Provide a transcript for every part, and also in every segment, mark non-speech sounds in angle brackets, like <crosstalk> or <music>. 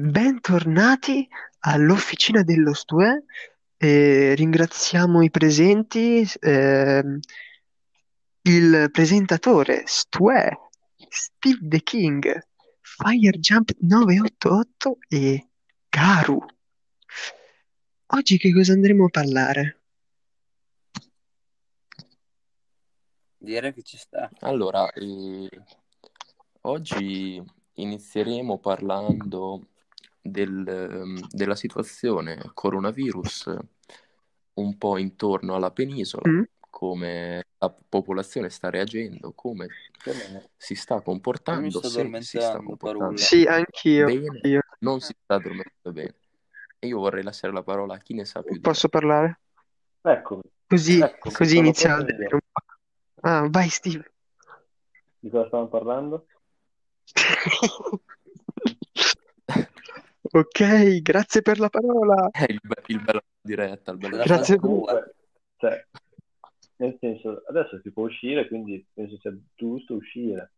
Bentornati all'officina dello Stue. Eh, ringraziamo i presenti, ehm, il presentatore Stue, Steve the King, Firejump 988 e Garu. Oggi che cosa andremo a parlare? Direi che ci sta. Allora, eh, oggi inizieremo parlando del, ehm, della situazione coronavirus un po' intorno alla penisola, Mm? come la popolazione sta reagendo, come si sta comportando, se si sta comportando. Sì, anch'io. bene, anch'io. non si sta dormendo bene. E io vorrei lasciare la parola a chi ne sa più di me. Posso parlare? Eccomi, Così, eccomi, così sono iniziamo a pronto vedere io. un po'. Ah, vai Steve. Di cosa stavamo parlando? <laughs> Ok, grazie per la parola. È il, be- il bello della diretta, il bello La della Grazie. Comunque, cioè, nel senso, adesso si può uscire, quindi penso sia giusto uscire.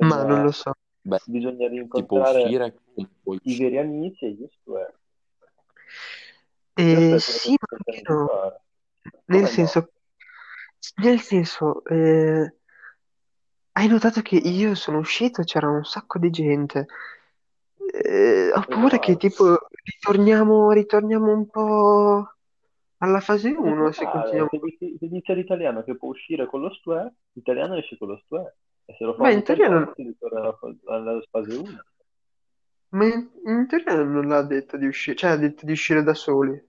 Ma non Bisogna, lo so. Beh, bisogna rincontrare uscire, i veri amici e gli stue. Eh, è sì, ma no? Nel Come no? senso, nel senso, eh, hai notato che io sono uscito e c'era un sacco di gente. Eh, ho paura che tipo ritorniamo, ritorniamo un po' alla fase Non 1 se continuiamo. Se dici, se dice l'italiano che può uscire con lo stue, l'italiano esce con lo stue. E se lo fa Ma in teoria non, si ritorna alla, fa- alla fase 1. ma in, in teoria non l'ha detto di uscire, cioè ha detto di uscire da soli,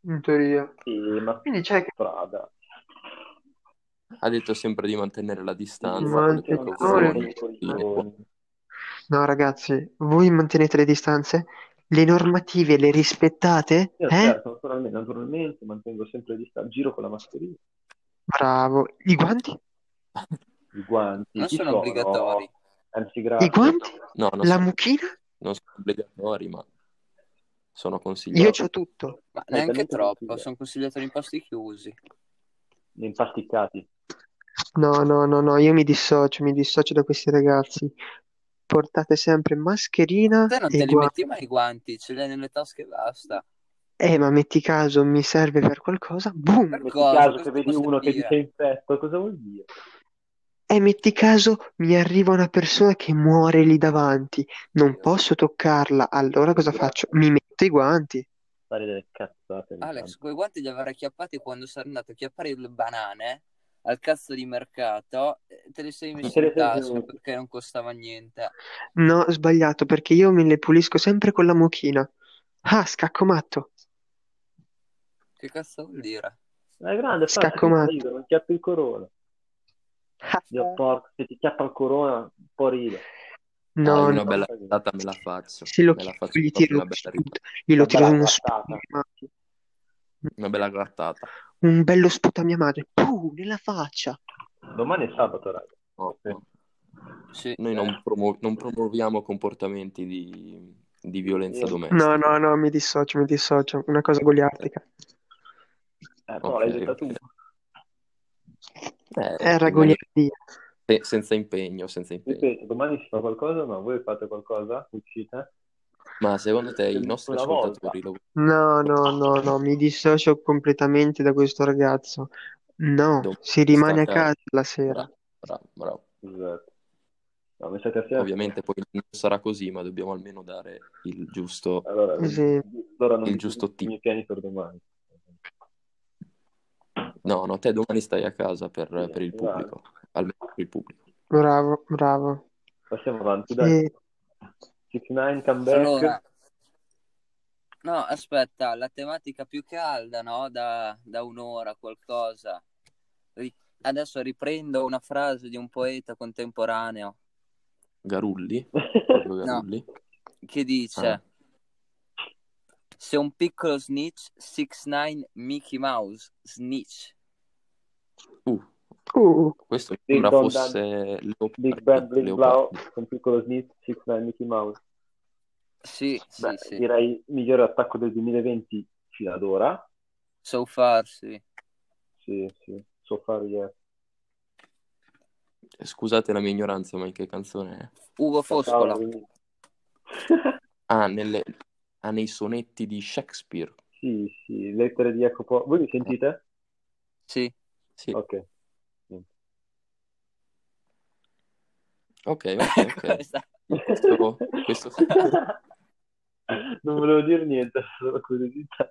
in teoria. Sì, ma Quindi c'è che strada. Ha detto sempre di mantenere la distanza mantenere... No, ragazzi, voi mantenete le distanze? Le normative le rispettate? Io Eh? certo, naturalmente, naturalmente mantengo sempre di stare, giro con la mascherina, Bravo. I guanti? i guanti, Non chi sono sono? obbligatori. Anzi, I grazie. guanti? No, non La sono, mucchina? non sono obbligatori, ma sono Io consigliati. c'ho tutto. Ma neanche talmente troppo, consigliato. sono consigliatori in posti chiusi. Impasticcati. No, no, no, no, io mi dissocio, mi dissocio da questi ragazzi. Portate sempre mascherina Te non e te li guanti. metti mai i guanti, ce li hai nelle tasche e basta. Eh, ma metti caso, mi serve per qualcosa? Boom! Per Metti cosa? caso ti vedi uno che ti servire? sei infetto, cosa vuol dire? E metti caso mi arriva una persona che muore lì davanti. Non posso toccarla. Allora cosa faccio? Mi metto i guanti. Fare delle cazzate Alex, quei guanti li avrei acchiappati quando sei andato a chiappare le banane al cazzo di mercato, eh, te li sei le in sei tasca perché non costava niente. No, ho sbagliato perché io me le pulisco sempre con la mucchina. Ah, scacco matto. Che cazzo vuol dire? È grande, Scacco matto. rido, non chiappi il corona. Dio porco, se ti chiappa il corona, un po' ride. Dai, No, una no. bella me la faccio. Se lo Me la faccio gli tiro glielo Una tiro uno sputo a grattata. mia madre. Una bella grattata. Un bello sputo a mia madre. Puh, nella faccia. Domani è sabato, raga. No, Sì. no. Sì. Noi non, promu- non promuoviamo comportamenti di, di violenza Io- domestica. No, no, no, mi dissocio, mi dissocio. Una cosa goliardica. Eh, Ok, l'hai detta tu. Eh, Era goliardia. se- senza impegno, senza impegno. Domani si fa qualcosa, ma voi fate qualcosa? Uscite? Ma secondo te i nostri Una volta. ascoltatori lo No, no, no, no, mi dissocio completamente da questo ragazzo. No, Dom- si rimane a casa. la sera. Bravo, bravo, bravo. Esatto. No, mi sa che sia... Ovviamente poi non sarà così, ma dobbiamo almeno dare il giusto. Allora, Sì. allora non Il mi giusto dico i tipo. miei piani per domani. No, no, te domani stai a casa per, Sì, per il esatto. pubblico, almeno per il pubblico. Bravo, bravo. Passiamo avanti, dai. Sì. 6 comeback. Allora, no, aspetta, la tematica più calda, no? Da, da un'ora, qualcosa. Ri- adesso riprendo una frase di un poeta contemporaneo Garulli? <laughs> Proprio No. Garulli? che dice: Ah. Se un piccolo snitch, 6ix9ine Mickey Mouse, snitch. Uh, Uh, questo Ding sembra fosse Big Leopardi. Bang Bling Blau, con piccolo snitch, 6 9 Mickey Mouse. Sì, sì, Beh, sì. direi migliore attacco del 2020 fino ad ora. So far, sì. Sì, sì, so far yes. Scusate la mia ignoranza, ma in che canzone è? Ugo Foscola. <laughs> Ah, nelle- ah, nei sonetti di Shakespeare. Sì, sì, lettere di Jacopo. Voi mi sentite? Sì. Sì. Ok. <laughs> Ok, ok, ok. Questa- Questo, questo- <laughs> Non volevo dire niente, <laughs> solo curiosità.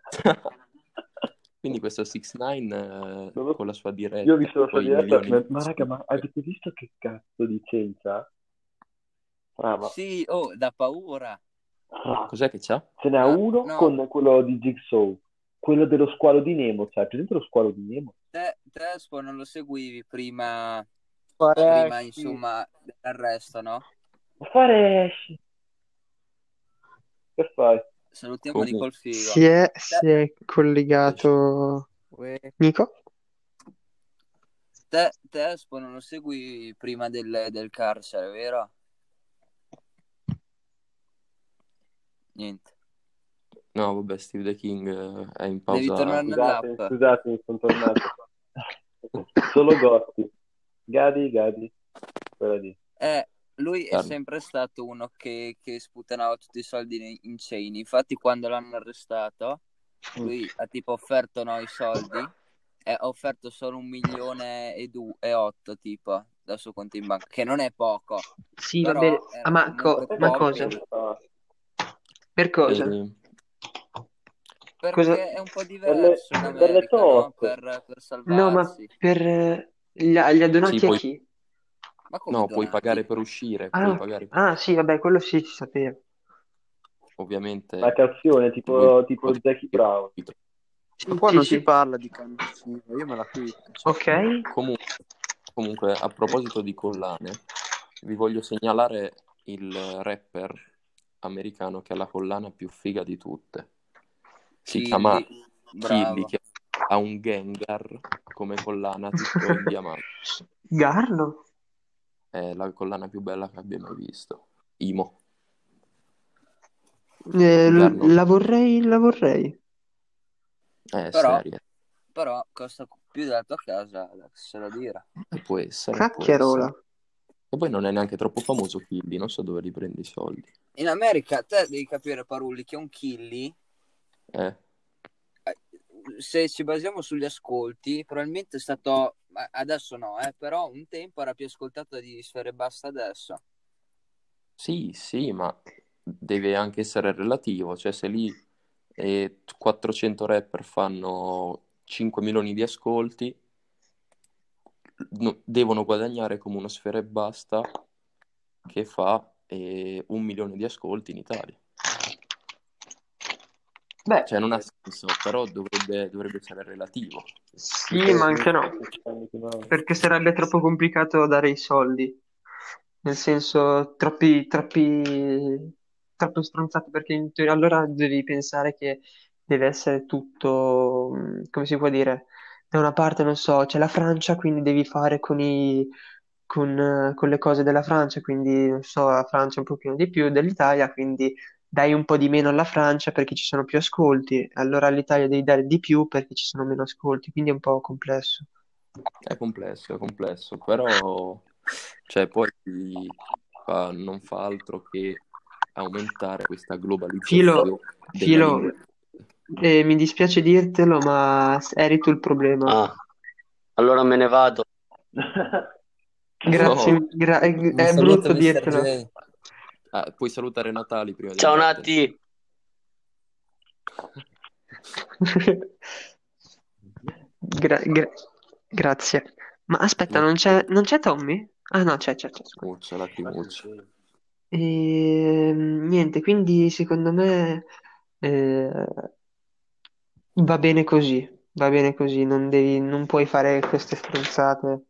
Quindi questo 6 9 Non lo- con la sua diretta. Io ho visto la sua diretta, ma, ma raga, ma avete visto che cazzo di cenza? Ah, ma Sì, oh, da paura. ah, Cos'è che c'ha? ce n'è No, uno no. con quello di Jigsaw, quello dello squalo di Nemo, cioè, presente lo squalo di Nemo? Te, te non lo seguivi prima, Fare- prima insomma, dell'arresto, no? Ma fare esci. Che fai? Salutiamo Comunque. Nicol Figo. Si è, si è collegato Uè. Nico? Te, te Espo, non lo segui prima del, del carcere, vero? Niente. No, vabbè, Steve the King eh, è in Devi pausa. tornare Scusate, nell'app. scusatemi, sono tornato. <laughs> Solo Gotti. Gadi, Gadi. Quella lì. Eh, lui è sempre stato uno che, che sputanava tutti i soldi in, chain. Infatti, quando l'hanno arrestato, lui ha tipo offerto no, i soldi e ha offerto solo un milione e, du- e otto tipo dal suo conto in banca, che non è poco. Sì, va bene. Ah, ma, co- ma poco. cosa? Per cosa? E- Perché Cosa- è un po' le- diverso in per le America, no? toste. Per, per No, ma salvarsi. per gli, gli ha donati Sì, a poi- chi? Ma come No, puoi pagare per uscire, Ah, puoi pagare per- ah, sì, vabbè, quello sì, si sapeva. ovviamente. La cauzione, tipo, Voi- tipo Jackie Brown. Sì, Ma qua sì, non sì. si parla di clandestino, io me la quito. Ok. Comunque, comunque, a proposito di collane, vi voglio segnalare il rapper americano che ha la collana più figa di tutte. Si Killy, chiama. Killy, che ha un Gengar come collana tutto in <laughs> diamante. Garlo? È la collana più bella che abbia mai visto. Imo. Eh, l- la vorrei, la vorrei. È Però- seria. Però costa più della tua casa, se lo dire. E può essere. può Cacchiarola. essere. E poi non è neanche troppo famoso Killy, non so dove li prendi i soldi. In America, te devi capire, Parulli, che un Killy, Eh, se ci basiamo sugli ascolti, probabilmente è stato, adesso no, eh, però un tempo era più ascoltato di Sfere Basta adesso. Sì, sì, ma deve anche essere relativo, cioè se lì eh, 400 rapper fanno 5 milioni di ascolti, no- devono guadagnare come uno sfera e basta che fa eh, un milione di ascolti in Italia. Beh, Cioè non ha senso, però dovrebbe, dovrebbe essere relativo. sì, ma anche no. Perché sarebbe troppo complicato dare i soldi. Nel senso, troppi, troppi, troppo stronzati, perché in teoria allora devi pensare che deve essere tutto, come si può dire, da una parte, non so, c'è la Francia, quindi devi fare con i, con, eh, con le cose della Francia, quindi, non so, la Francia un pochino di più dell'Italia, quindi dai un po' di meno alla Francia perché ci sono più ascolti, allora all'Italia devi dare di più perché ci sono meno ascolti, quindi è un po' complesso. È complesso, è complesso, però cioè, poi fa- non fa altro che aumentare questa globalizzazione Filo, Filo, eh, mi dispiace dirtelo, ma eri tu il problema. Ah, allora me ne vado. <laughs> Grazie, No. gra- è, brutto dirtelo. J. Ah, puoi salutare Natali prima di Ciao. Nati. <laughs> Gra- gra- grazie. Ma aspetta, non c'è non c'è Tommy? Ah no, c'è, c'è, c'è. scusa. Muccia, lacrimuccia. Ehm, niente, quindi secondo me eh, va bene così, va bene così, non devi, non puoi fare queste stronzate.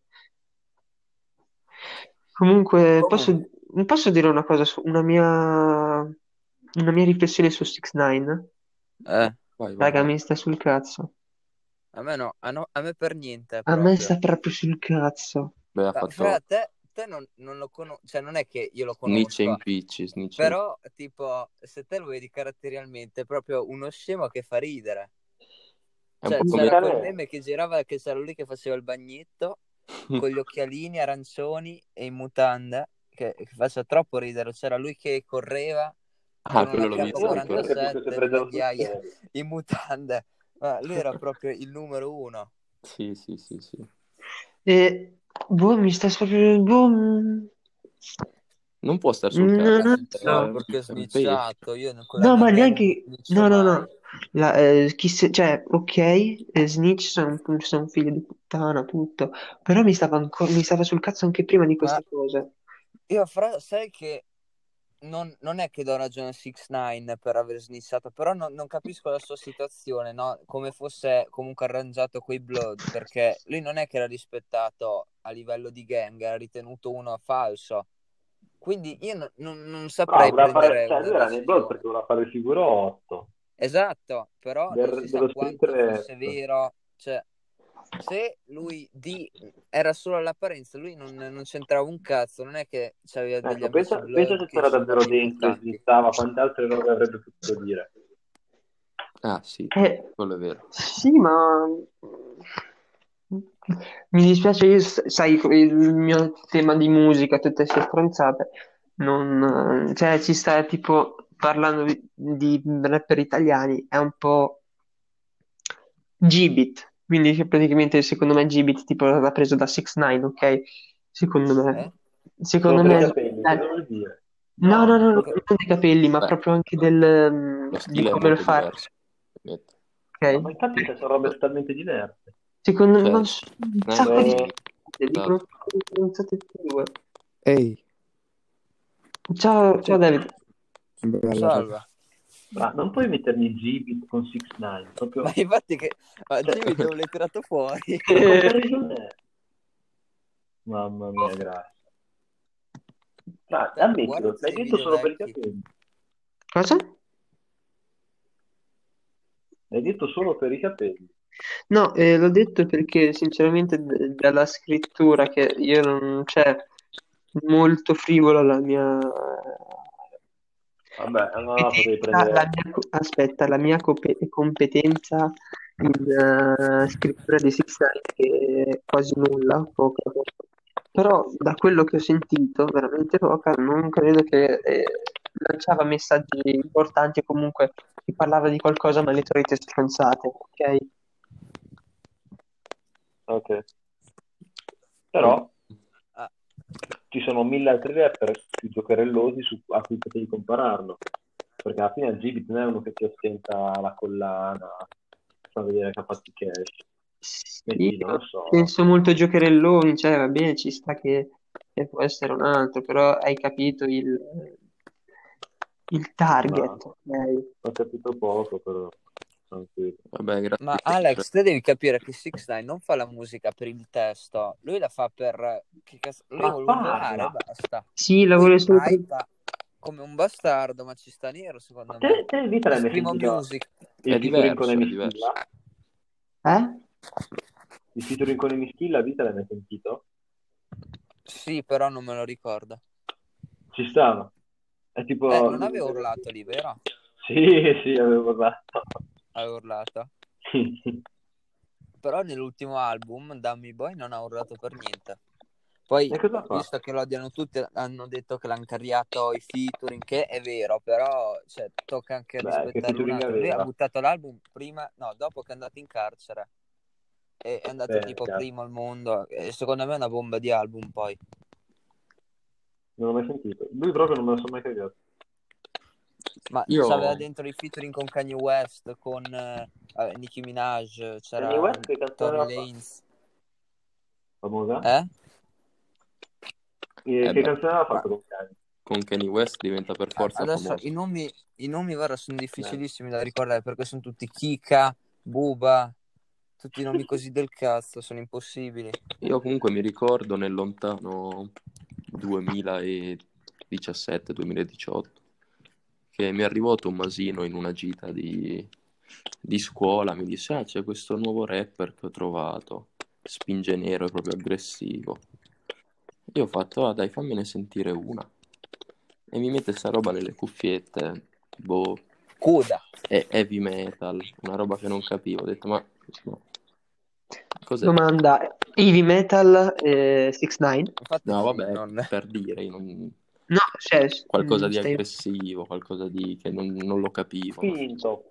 Comunque, posso, posso dire una cosa su una mia, una mia riflessione su 6 9 Eh, Vai, vai. Raga, mi sta sul cazzo. a me no, a, no- a me per niente A proprio. me sta proprio sul cazzo. Beh, ha Ma, fatto fra, te, te non, non lo conosci, cioè non è che io lo Nietzsche in conosco, picci, Nietzsche in- però tipo, se te lo vedi caratterialmente, è proprio uno scemo che fa ridere. È un Cioè, po' c'era come... quel meme che girava, che c'era lui che faceva il bagnetto <laughs> con gli occhialini arancioni e in mutanda, che, che faceva troppo ridere. C'era lui che correva Ah, con quello l'ho visto. Io non capisco se 47, prendeva sul migliaia serio. in mutande. Ma lui era proprio il numero uno. Sì, sì, sì, sì. E, boh, mi sta proprio... Boh, mm, Non può stare sul no, cazzo. So, so. perché pesce. snitchato. Io No, ma neanche... No, no, no. La, eh, chi se- cioè, ok, eh, Snitch sono un figlio di puttana, tutto. Però mi stava, ancora, mi stava sul cazzo anche prima di Ma queste cose. Io, fra, sai che non, non è che do ragione a 6 9 per aver snitchato, però non, non capisco la sua situazione, no? Come fosse comunque arrangiato coi Blood, perché lui non è che era rispettato a livello di gang, era ritenuto uno falso. Quindi io non, non- non No, saprei voleva fare, prendere cioè era nei decisione. perché voleva fare il figuro 8. Esatto, però non Del- si sa quanto fosse vero. Cioè, se lui di... era solo all'apparenza, lui non, non c'entrava un cazzo, non è che c'aveva degli Ecco, pensa, pensa se che c'era davvero dentro slittava, quante altre robe avrebbe potuto dire. Ah, sì, Eh, quello è vero. sì, ma... Mi dispiace, io, sai, il mio tema di musica, tutte queste stronzate, non... Cioè, ci sta, tipo, parlando di, di rapper italiani, è un po' G-Beat, quindi che praticamente secondo me G-Beat tipo l'ha preso da 6 9 ok? Secondo me. Eh? Secondo me... capelli, eh, no, no, no, No, non dei capelli, ma Beh, proprio anche del... mm, lo di come lo molto fa, diverso. ammetto. ok? ma infatti cioè, sono robe totalmente diverse. Secondo me Cioè, non un eh, sacco di dicono tue. Ehi, Ciao, ciao David. bella roba. Ma non puoi mettermi G-Beat con 6 9 proprio... Ma infatti che... Ma Cioè- Jimmy dove <laughs> l'hai tirato fuori? Ma è? <laughs> Mamma mia, grazie. Ah, ammettilo, l'hai detto solo per i capelli. Cosa? L'hai detto solo per i capelli. No, eh, l'ho detto perché sinceramente d- dalla scrittura che io non c'è molto frivola la mia Vabbè, allora potevi competenza, la prendere... mia, aspetta, la mia cope- competenza in eh, scrittura di Six Nine che è quasi nulla, poca. Però da quello che ho sentito, veramente poca, non credo che eh, lanciava messaggi importanti o comunque si parlava di qualcosa ma le solite stronzate, ok? Ok. Però ci sono mille altri rapper più giocherellosi su, a cui potevi compararlo. Perché alla fine il Gibit non è uno che ti ostenta la collana, fa vedere che ha fatto i cash. Sì, non lo so. penso molto giocherelloni, cioè va bene, ci sta che, che può essere un altro, però hai capito il, il target, ok? Ho capito poco, però. Tranquillo. Vabbè, grazie. Ma Alex, te devi capire che 6 9 non fa la musica per il testo, lui la fa per... Che cazzo... Lui Ma vuole parla. volare e basta. Sì, la vuole solo come un bastardo, ma ci sta nero secondo me. Te, te l'hai mai Esprimo sentito Music. il È con diverso, è Amy diverso. Schilla? Eh? Il featuring con Amy Schilla a vita l'hai mai sentito? Sì, però non me lo ricordo. Ci stava. È tipo... Eh, non avevo urlato lì, vero? Sì, sì, avevo urlato. Avevo urlato. <laughs> Però nell'ultimo album Dummy Boy non ha urlato per niente. Poi, visto che lo odiano tutti, hanno detto che l'hanno carriato i featuring, che è vero, però cioè, tocca anche Beh, rispettare un altro. Lui ha buttato l'album prima, no, dopo che è andato in carcere. E è andato Beh, tipo chiaro. primo al mondo. E secondo me è una bomba di album poi. Non l'ho mai sentito. Lui proprio non me lo sono mai cagato. Ma Io- c'aveva dentro i featuring con Kanye West, con eh, eh, Nicki Minaj, c'era Kanye West che fatto? Lanez. Famosa? Eh? E Eh che beh. canzone aveva fatto con Kanye? Con Kanye West diventa per forza Adesso famoso. i nomi, i nomi guarda, sono difficilissimi da ricordare perché sono tutti Kika, Buba, tutti nomi <laughs> così del cazzo, sono impossibili. Io comunque mi ricordo nel lontano 2017-2018 che mi arrivò Tommasino in una gita di, di scuola, mi disse ah c'è questo nuovo rapper che ho trovato, spinge nero, è proprio aggressivo. Io ho fatto ah dai fammene sentire una e mi mette sta roba nelle cuffiette, boh, Coda. è heavy metal, una roba che non capivo, ho detto ma no, cos'è? Domanda, Heavy Metal eh, 6 9 Infatti No, sì, vabbè, non- per dire, io non, No, cioè, qualcosa mm, di stai... aggressivo, qualcosa di che non, non lo capivo. Finto.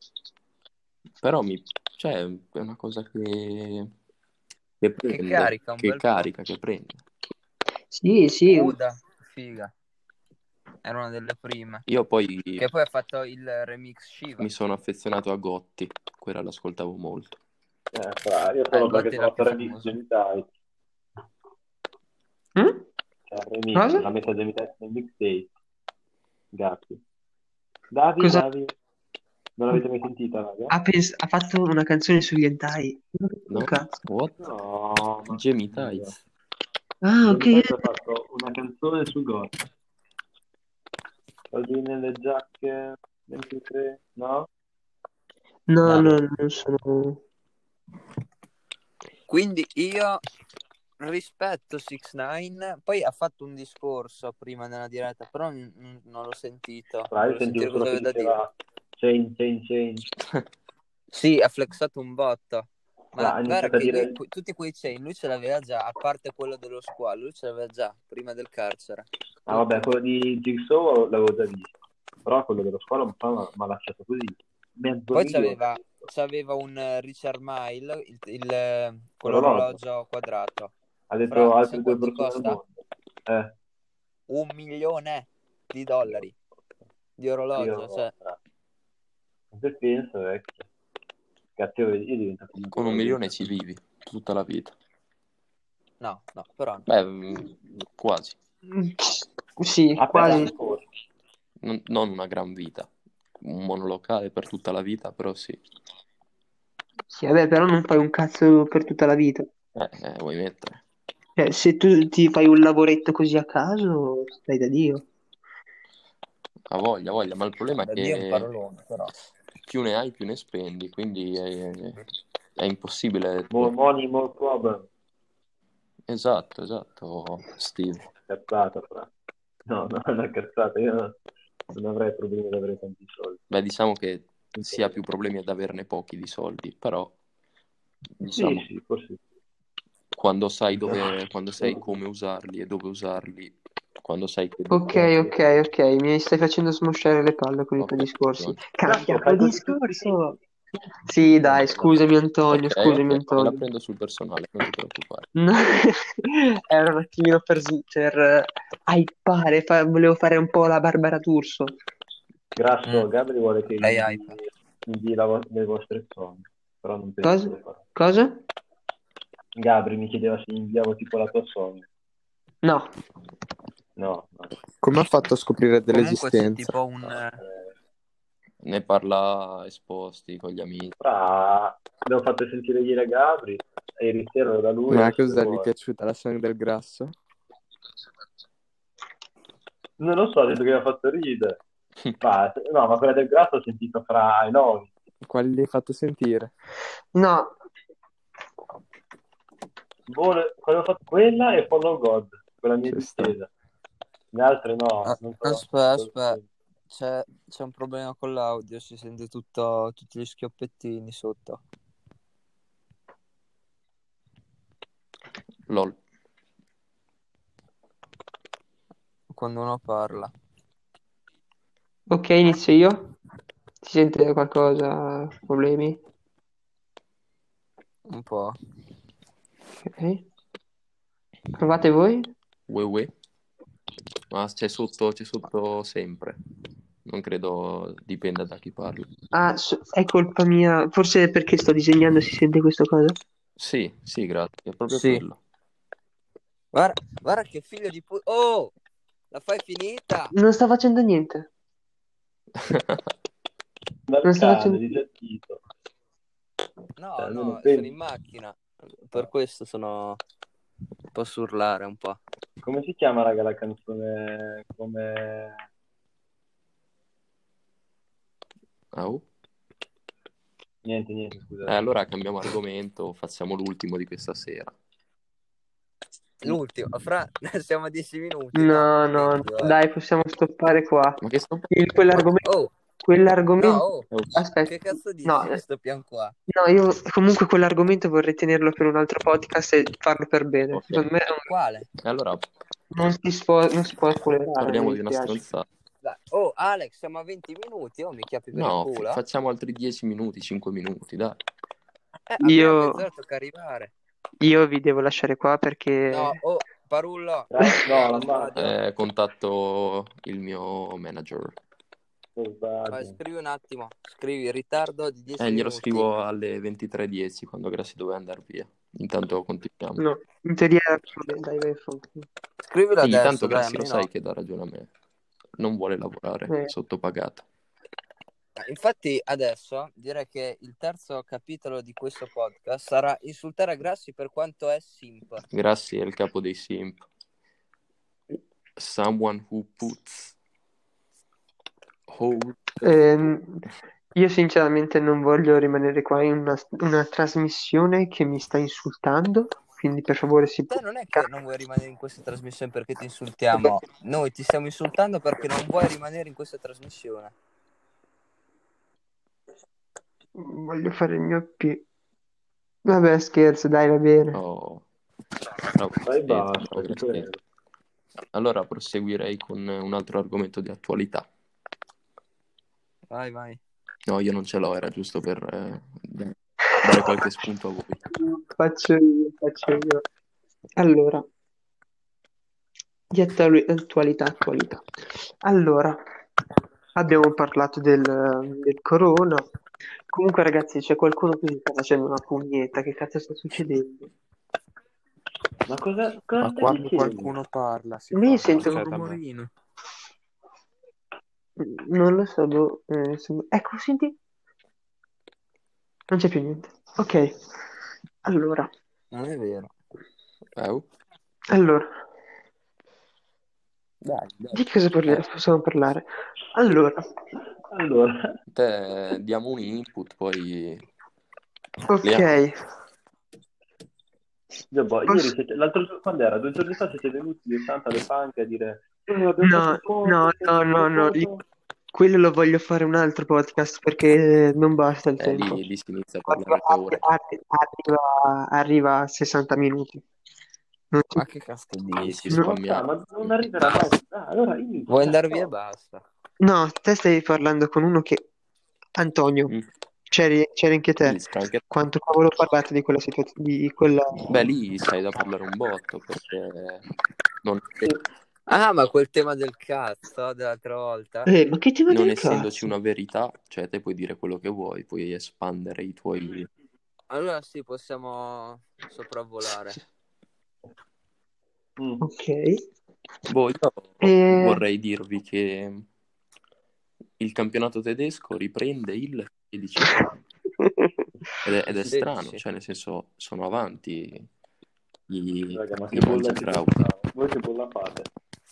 Però mi, cioè, è una cosa che, che prende, carica un che bel carica, che prende. Sì, sì, Uda, figa. Era una delle prime. Io poi Che poi ha fatto il remix Shiva. mi sono affezionato a Gotti, quella l'ascoltavo molto. Eh, fra, io Eh, solo il perché sono tre mixtape. Mm? Remix, Cosa? la dei mixtape del mixtape. Gatti. Davi, Cosa? Davi. Non l'avete mai sentita, raga? Ha, pens- ha fatto una canzone sugli hentai. No? Cazzo. What? No, ma... Jamie Tights. Ah, ok. Ha fatto una canzone su God. Soldi nelle giacche 23, no? No, No. no, non sono... Quindi io rispetto 6 9 poi ha fatto un discorso prima nella diretta, però n- non l'ho sentito. Fra, io sentivo cosa aveva da dire. change, change, change. <laughs> Sì, ha flexato un botto. Ma ha guarda che dire... lui- tutti quei chain lui ce l'aveva già, a parte quello dello squalo, lui ce l'aveva già prima del carcere. Ah, vabbè, quello di Jigsaw l'avevo già visto. Però quello dello po' mi ha lasciato così. Mezzo Poi c'aveva, c'aveva un Richard Mille, il, il, L'orologio. quell'orologio quadrato. Ha detto Fra, altre due persone. Eh, Un milione di dollari di orologio. io... Cioè, Se penso, vecchio. Cazzo, io, divento Con un milione ci vivi tutta la vita. no, no, però no. Beh, mm, quasi. Sì, Appena quasi. Non, non una gran vita. Un monolocale per tutta la vita, però sì. Sì, vabbè, però non fai un cazzo per tutta la vita. Eh, eh, vuoi mettere? Cioè, se tu ti fai un lavoretto così a caso, stai da Dio. Ha voglia, voglia, ma il problema è Da Dio è un che parolone, però. più ne hai, più ne spendi, quindi è, è impossibile. More money, more problem. Esatto, esatto, Steve. Cazzata, fra. No, no, è una cazzata. Io non avrei problemi ad avere tanti soldi. Beh, diciamo che si ha più problemi ad averne pochi di soldi, però diciamo, Sì, sì, forse. Quando sai dove, quando sai come usarli e dove usarli, quando sai che Ok, ok, ok, mi stai facendo smosciare le palle con i tuoi discorsi. fai così discorso. Sì, dai, scusami Antonio, Ok, scusami ok, me la Antonio. prendo sul personale, non ti preoccupare. No, <laughs> era un attimino per, per eh, hypare, fa- volevo fare un po' la Barbara D'Urso. Grasso, Mm. Gabri vuole che Lei la vo- le vostre song, però non penso Cosa? Cosa? Gabri mi chiedeva se inviavo tipo la tua song. No, No, no. Come ha fatto a scoprire dell'esistenza? tipo un... Eh, Ne parla esposti con gli amici. fra, abbiamo fatto sentire ieri a Gabri e ieri sera da lui. Ma cosa gli è piaciuta la song del grasso? Non lo so, ha detto che mi ha fatto ridere. Ma, no, ma quella del grasso ho sentito fra i nomi. Quali gli hai fatto sentire? no, Vuole- quella, ho fatto- quella e Follow God, quella mia sta. distesa. Le altre no. Ah, aspetta, aspetta. C'è, c'è un problema con l'audio, si sente tutto, tutti gli schioppettini sotto. LOL. Quando uno parla. ok, inizio io. Si sente qualcosa? Problemi? Un po'. Ok. Provate voi? Ue ue. Ma c'è sotto, c'è sotto sempre. Non credo dipenda da chi parla. Ah, so- è colpa mia. Forse perché sto disegnando si sente questa cosa? Sì, sì, grazie. È proprio Sì. quello. Guarda, guarda che figlio di pu... Oh! La fai finita? Non sto facendo niente. Dal <laughs> Non sto cane, facendo- Tito. No, Cioè, no, sono in macchina. Per questo sono... Posso urlare un po'. Come si chiama, raga, la canzone come... Au. Niente, niente, scusa. Eh, allora cambiamo argomento, facciamo l'ultimo di questa sera. L'ultimo, fra... <laughs> Siamo a 10 minuti. No, no, eh. dai, possiamo stoppare qua. Ma che sto... Quell'argomento Oh, quell'argomento... No, oh, Aspetta, che cazzo dici no, di questo pian qua? no, io comunque quell'argomento vorrei tenerlo per un altro podcast e farlo per bene. Ok. Secondo me è un- Quale? Allora non si, spuò, non si può spoilerare, parliamo di una stronzata. Oh, Alex, siamo a 20 minuti. Oh, mi chiappi per No, il culo. facciamo altri 10 minuti, 5 minuti, dai. Eh, Io- mezz'ora tocca arrivare. Io vi devo lasciare qua perché... No, oh, Parullo. Eh, no. Eh, contatto il mio manager. Vai, scrivi un attimo. Scrivi ritardo di 10 Eh, glielo minuti. scrivo alle 23.10 quando Grassi doveva andare via. Intanto continuiamo. No, in teoria... Dai, vai. Scrivilo Sì, adesso, tanto dai, Grassi lo sai che dà ragione a me. Non vuole lavorare, Eh. sottopagato. Infatti adesso direi che il terzo capitolo di questo podcast sarà insultare Grassi per quanto è simp. Grassi è il capo dei simp. Someone who puts Ehm, io sinceramente non voglio rimanere qua in una, una trasmissione che mi sta insultando, quindi per favore si Te non è che non vuoi rimanere in questa trasmissione perché ti insultiamo, noi ti stiamo insultando perché non vuoi rimanere in questa trasmissione. Voglio fare il mio P. Vabbè, scherzo, dai, va bene. Oh. Bravo, Dai, basta, prego. Allora proseguirei con un altro argomento di attualità. Vai, vai. No, io non ce l'ho, era giusto per eh, dare qualche spunto a voi. Faccio io, faccio io. Allora, di attu- attualità, attualità. Allora, abbiamo parlato del, del corona. Comunque, ragazzi, c'è qualcuno qui che sta facendo una pugnetta. Che cazzo sta succedendo? Ma cosa, cosa Ma quando qualcuno parla si Mi fa sento un rumorino. Non lo so, boh, eh, se- ecco, senti. Non c'è più niente. Ok, allora, Non è vero. Eh, oh. allora, Dai, dai. di che cosa parliamo? possiamo parlare? Allora, Allora, Te diamo un input, poi ok, io, boh, Posso- ieri siete- l'altro giorno, quando era? Due giorni fa siete venuti di Santa alle panche a dire eh, No, no, no, no, foto. quello lo voglio fare un altro podcast perché non basta il eh, tempo. lì, lì si inizia a Arriva, parlare da ore. arri- arriva, arriva a 60 minuti. Non si- Ma che cazzo Lì si dici? No. Ma, non arriverà mai. Ah, allora inizia. Vuoi andare via e No. basta. No, te stai parlando con uno che... Antonio, Mm. c'eri, c'eri anche te. Lì anche- Quanto cavolo parlate di quella situazione, di quella... Beh, lì sai da parlare un botto, perché non, Ah, ma quel tema del cazzo dell'altra volta. Eh, ma che tema non del essendoci cazzo? una verità, cioè te puoi dire quello che vuoi, puoi espandere i tuoi... Allora sì, possiamo sopravvolare. Mm. Ok. Boh, io Eh, vorrei dirvi che il campionato tedesco riprende il 16 <laughs> ed è, ed è strano, cioè nel senso sono avanti i, Raga, ma i che bolla ci Mangiagrauti. facciamo? Voi che bolla fate?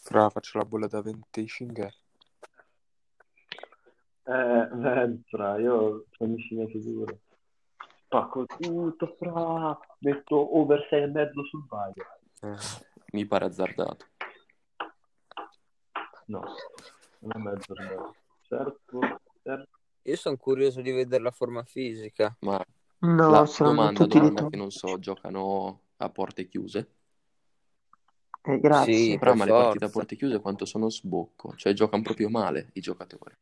Fra, faccio la bolla da 25. Eh, beh, fra, io sono scimmia duro. Spacco tutto, fra, metto over 6 e mezzo sul Bayern. Eh, Mi pare azzardato. No, non è mezzo. Certo, certo. Io sono curioso di vedere la forma fisica. Ma no, la domanda, tutti di domanda che non so, giocano a porte chiuse? Eh, grazie. Sì, Però per ma le partite a porte chiuse quanto sono sbocco? Cioè giocano proprio male i giocatori.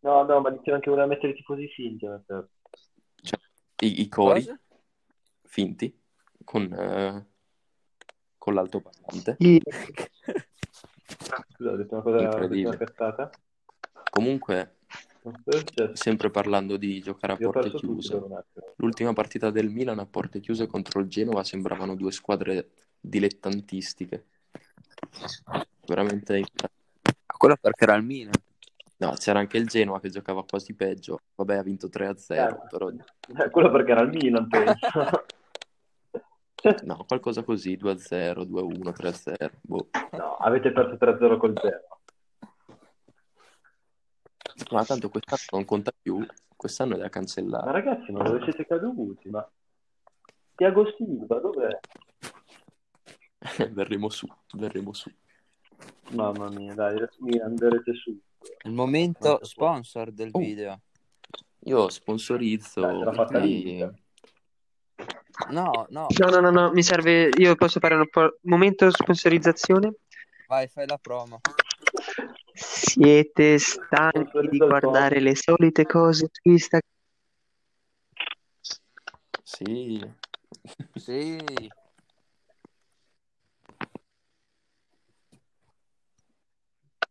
No, no, ma diceva che voleva mettere i tifosi finti. per- Cioè, i, i cori Cosa? finti con, eh, con l'altoparlante. Io- Scusa, ho detto una cosa, cazzata. Comunque, Cosa è successo? sempre parlando di giocare a porte chiuse, l'ultima partita del Milan a porte chiuse contro il Genova sembravano due squadre dilettantistiche. Veramente. Quello perché era il Milan. No, c'era anche il Genoa che giocava quasi peggio. Vabbè, ha vinto 3-0, Eh, però eh, quello perché era il Milan, penso. <laughs> no, qualcosa così, 2-0, 2-1, 3-0. Boh. No, avete perso 3-0 col Genoa. Ma tanto quest'anno non conta più, quest'anno è da Ma cancellare. ragazzi, ma dove siete caduti? Ma Tiago Silva, dov'è? <laughs> verremo su, verremo su. Mamma mia, dai, mi andrete su. Il momento Quanto può- sponsor del Oh. video. Io sponsorizzo Dai, l'Inter. No, no, No, no, no, no, mi serve. Io posso fare un po'. Momento sponsorizzazione. vai, fai la promo. Siete stanchi di guardare le solite cose su Instagram? Sì, Sì,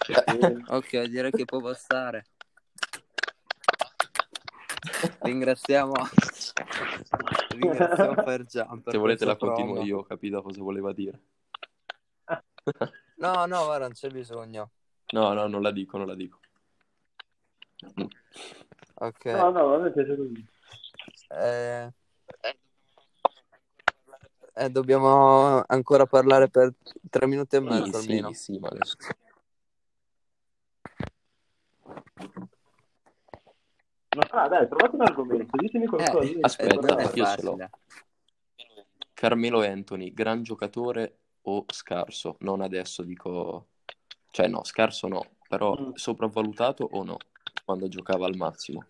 <laughs> ok, direi che può bastare. Ringraziamo, ringraziamo per se volete la continuo promo. io, ho capito cosa voleva dire. No, no, guarda, non c'è bisogno. No, no, non la dico, non la dico. Ok. No, no, a me piace così. Eh, eh, dobbiamo ancora parlare per tre minuti e Sì, mezzo sì, almeno. sì, ma adesso... Ma ah, dai, trovate un argomento, ditemi qualcosa. Eh, aspetta, eh, io ce l'ho. Carmelo Anthony, gran giocatore o scarso? Non adesso dico... Cioè no, scarso no, però Mm. sopravvalutato o no? Quando giocava al massimo.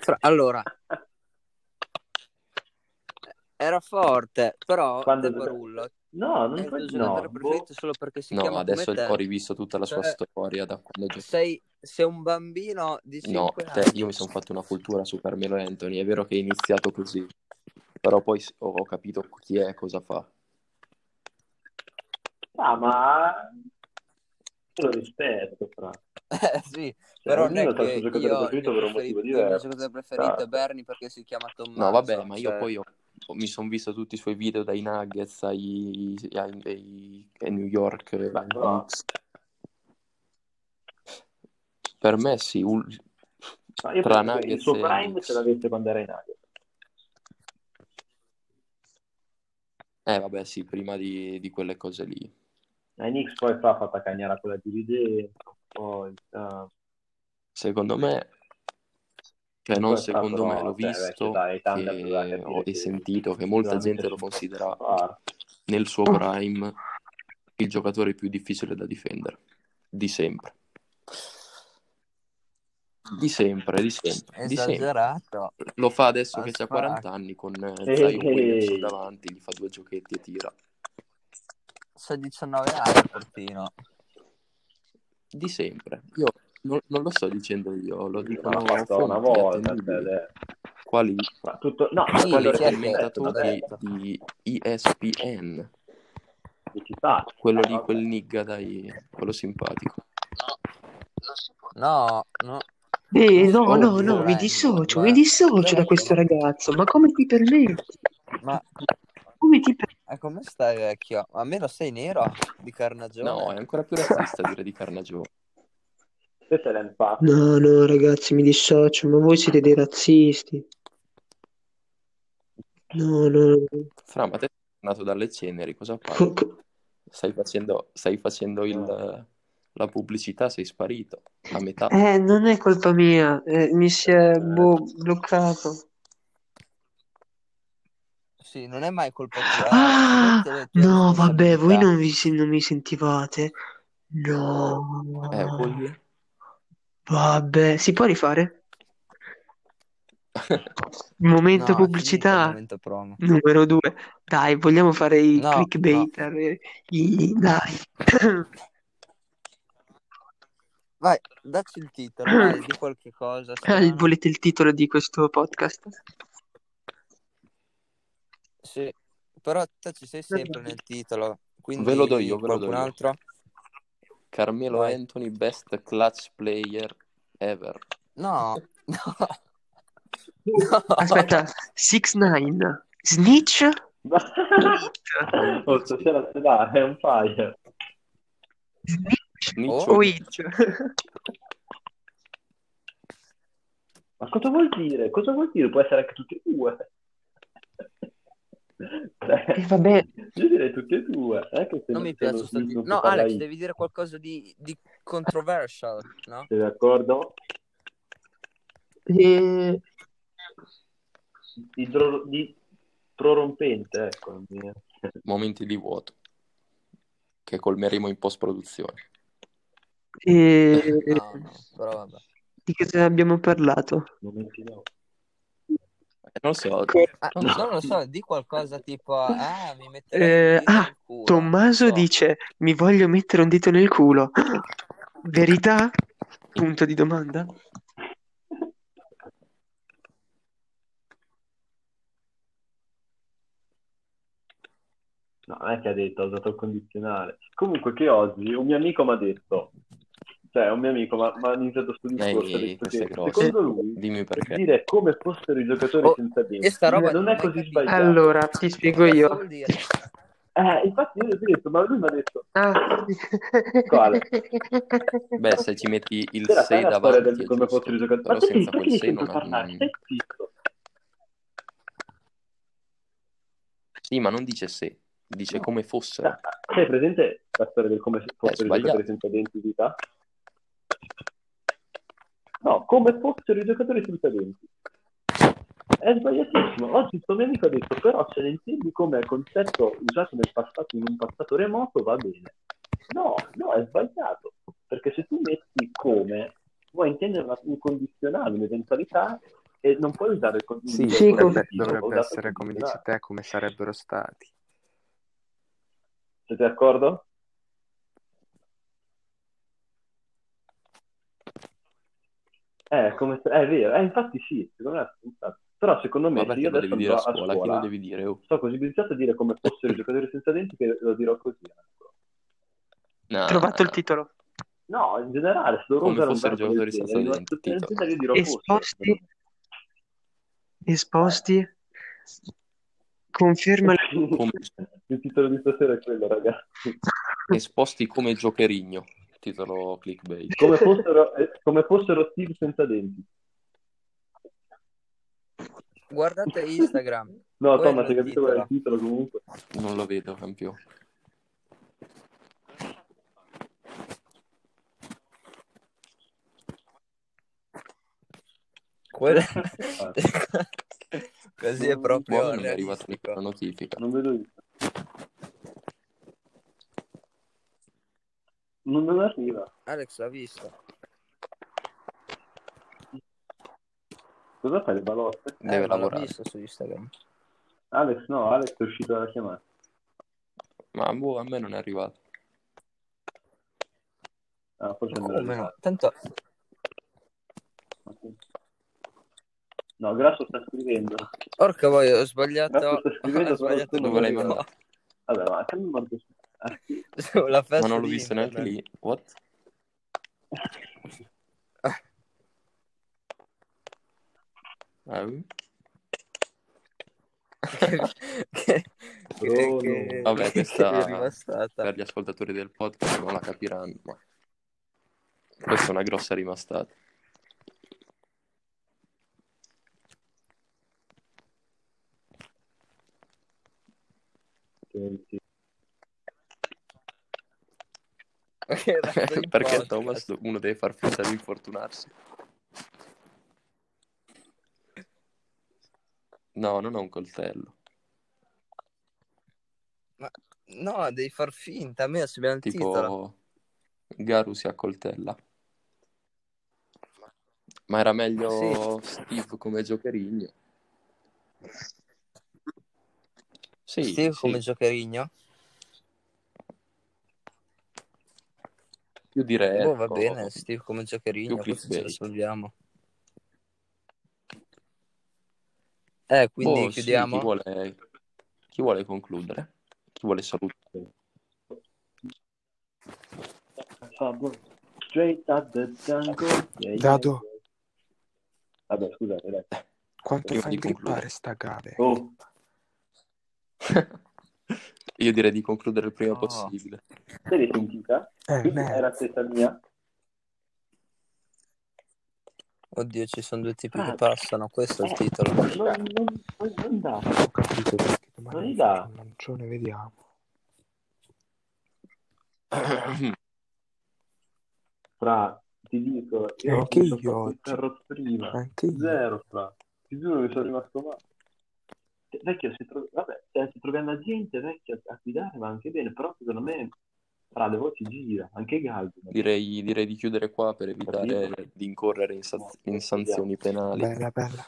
Fra- Allora, <laughs> era forte, però Quando De Barullo No, è non il puoi... tuo No, boh. preferito solo perché si No, chiama adesso ho rivisto tutta la sua Cioè, storia da quando sei, sei un bambino di No, 5 te- anni. io mi sono fatto una cultura su Carmelo Anthony. È vero che è iniziato così, però poi ho ho capito chi è e cosa fa. Ah, ma... Io lo rispetto, fra. Eh, sì, Cioè, però non è il che io, il preferito mio, per un motivo preferito, il mio diverso. giocatore preferito è. Bernie perché si chiama Tommaso. No, vabbè, ma io cioè, poi ho- mi sono visto tutti i suoi video dai Nuggets ai, ai- ai- ai New York Knicks. Per me sì, un- io tra che il Nuggets suo e prime ce l'avesse quando era in Nuggets. Eh vabbè sì, prima di, di quelle cose lì. Ai Knicks poi fa fatta cagnare quella dividenza, poi... ah, Secondo me, cioè non sta secondo me, l'ho cioè, visto dai, che capire ho e che sentito che molta gente lo considera nel suo prime il giocatore più difficile da difendere. Di sempre. Di sempre, di sempre, di sempre. esagerato. Lo fa adesso che As ha fuck. 40 anni con eh, Zion Williamson ehi. davanti, gli fa due giochetti e tira. C'ha 19 anni, portino. Di sempre. Io non, non lo sto dicendo io, lo dicono l'ha fatto una volta, cioè, Quali, ma tutto... No, ma Sì, quali quello che- commentatori detto. di ESPN, Ci sta. quello Eh, lì, vabbè. quel nigga, dai, quello simpatico. No, no. Eh, no, Oh, no, no, Dio. mi dissocio, Ma- mi dissocio da questo ragazzo. Ma come ti permetti? Ma Come ti permetti? eh, come stai, vecchio? A me lo sei nero di carnagione? No, è ancora più razzista dire di Carnagione. Questo è l'empate. No, no, ragazzi, mi dissocio, ma voi siete dei razzisti. No, no. Fra, ma te sei nato dalle ceneri, cosa fai? Stai facendo, stai facendo il- la pubblicità, sei sparito a metà. Eh, non è colpa mia, eh, mi si è boh, bloccato. Sì, non è mai colpa tua. eh, Ah, tue no, vabbè, voi non vi, non mi sentivate? No, Eh, voi? Vabbè, si può rifare? <laughs> Momento No, pubblicità momento promo. numero due. Dai, vogliamo fare i No, clickbait? eh, i- Dai. <coughs> Vai, dacci il titolo, vai, di qualche cosa. <coughs> Eh. Volete il titolo di questo podcast? Sì, però te ci sei sempre nel titolo, quindi Ve lo do io, ve lo do qualcun io. altro? Carmelo Vai. Anthony, best clutch player ever. No, no. <laughs> No. Aspetta, 6 9 Snitch? <laughs> oh, stasera ce l'ha, è un fire. Snitch Snitch Oh. Ma cosa vuol dire? Cosa vuol dire? Può essere anche tutti e due. Cioè, E vabbè, io direi tutti e due. eh, che se Non mi piace si No, Alex, io. devi dire qualcosa di, di controversial, no? Sei d'accordo? eh, Di, dro- di prorompente, ecco. Momenti di vuoto. che colmeremo in post-produzione. E... No, no, però vabbè. Di cosa abbiamo parlato? Momenti no. Eh, Non so, Ah, non, non lo so, di qualcosa tipo, <laughs> ah, mi metterei Eh, ah. Tommaso so. dice: Mi voglio mettere un dito nel culo. <laughs> Verità? Punto di domanda. No, non è che ha detto, ha usato il condizionale. Comunque che oggi un mio amico mi ha detto, cioè un mio amico mi ha iniziato sto discorso, ha detto questo che secondo lui Dimmi perché. dire come fossero i giocatori Oh, senza denti non è così capito. sbagliato. Allora, ti spiego Cosa io. Eh, infatti io ti ho detto, ma lui mi ha detto, Ah. Quale? Beh, se ci metti il sai 6 la storia davanti del come fossero i giocatori? però Ma senza quel mi 6 sento non parlare? non-. Sì, ma non dice se, dice No. come fossero. Ah, Sei presente la storia del come fossero i giocatori senza denti di età? No, come fossero i giocatori senza denti. È sbagliatissimo. Oggi questo mio amico ha detto, però se ne intendi come concetto usato nel passato, in un passato remoto, va bene. No, no, è sbagliato. Perché se tu metti come, vuoi intendere un condizionale, un'eventualità, e non puoi usare il con- Sì, il dovrebbe, condizionale, dovrebbe il essere come dici condizionale. te, come sarebbero stati. Siete d'accordo? Eh, come è vero, eh, infatti sì, secondo me è. Però secondo me se io adesso devi dire andrò a a scuola? Chi lo scuola, devi dire? Oh. sto così iniziato a dire come fossero i giocatori senza denti che lo dirò così. ecco. No, Trovato il no. titolo. No, in generale, se dovrò Come usare un giocatori senza denti, genere io dirò. Esposti. Esposti. Conferma. Come- <laughs> Il titolo di stasera è quello, ragazzi. Esposti come giocherigno, titolo clickbait. Come fossero, eh, come fossero Steve senza denti. Guardate Instagram. No, Quello Thomas, è hai capito qual è il titolo. comunque? Non lo vedo, campione. Quello... <laughs> Ah, <laughs> Così è proprio non mi è arrivata nessuna notifica. non vedo io. Non, non arriva. Alex l'ha visto. Cosa fai le balotte? Eh, Deve l'ho lavorare. visto su Instagram. Alex, no, Alex è uscito dalla chiamata. Ma boh, a me non è arrivato. Ah, forse no? arrivato. Tanto No, Grasso sta scrivendo. Porca voi, ho sbagliato. Grasso sta scrivendo, <laughs> Ho sbagliato Dove l'hai mandato? Vabbè, ma che mi mando <laughs> Sulla festa Ma non l'ho visto neanche internet. lì. What? Eh? che, che, Bruno. che, <laughs> Vabbè, questa-. Per gli ascoltatori del podcast non la capiranno, ma questa è una grossa rimastata. Senti. Perché? <laughs> Thomas uno deve far finta di infortunarsi. No, non ho un coltello. No, devi far finta. A me abbiamo il titolo. Tipo Garu si accoltella. Ma era meglio Steve come giocherigno. Sì, Steve sì. come giocherigno? Più diretto. Boh, va bene, Steve come così ce lo salviamo. Eh, quindi sì, chiudiamo? chi vuole, chi vuole concludere? Chi vuole salutare? Fabio. Straight at the yeah, Dado. Vabbè, scusate, dai. Quanto Prima fa di ingrippare concludere. sta gave? Oh, <laughs> Io direi di concludere il prima Oh. possibile. te l'hai sentita? Eh, merda. era testa mia? Oddio, ci sono due tipi che Ah. passano, questo è il Eh, titolo. Non, non, dà. Ho capito perché domani Non dà. un lancione, vediamo. Fra, ti dico, io ho Anche io oggi. prima. Anche io. Zero, fra. Ti giuro che sono rimasto male. Vecchio, se trovi, vabbè, cioè, se troviamo la gente vecchia a guidare va anche bene, però secondo me Tra le voci gira, anche Galdi. Direi, direi di chiudere qua per evitare Capito. di incorrere in, sa- in sanzioni penali. Bella, bella.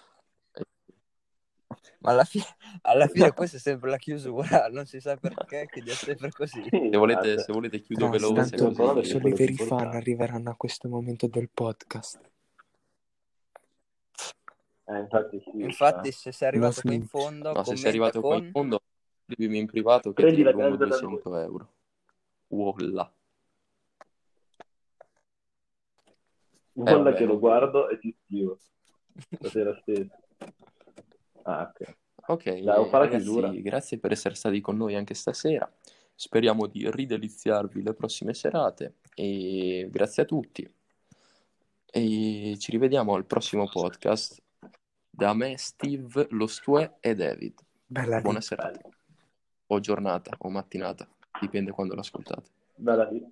Ma alla fine, alla fine questa è sempre la chiusura, non si sa perché, che è sempre così. Sì, Se volete, se volete chiudo No, veloce tanto parole così. solo i veri fan arriveranno a questo momento del podcast. Eh, infatti, sì, Infatti, eh. se sei arrivato qui in fondo, No, se sei arrivato qua in con... fondo, scrivimi in privato che Prendi ti la rubo casa da 200 euro. Wallah. Guarda vabbè, che lo guardo e ti scrivo. Stasera stessa. Ah, ok. Ok, Dai, ragazzi, grazie per essere stati con noi anche stasera. Speriamo di rideliziarvi le prossime serate e grazie a tutti. E ci rivediamo al prossimo podcast. Da me, Steve, lo Stue e David. Bella. Buona serata. O giornata o mattinata, dipende quando l'ascoltate. Bella lì.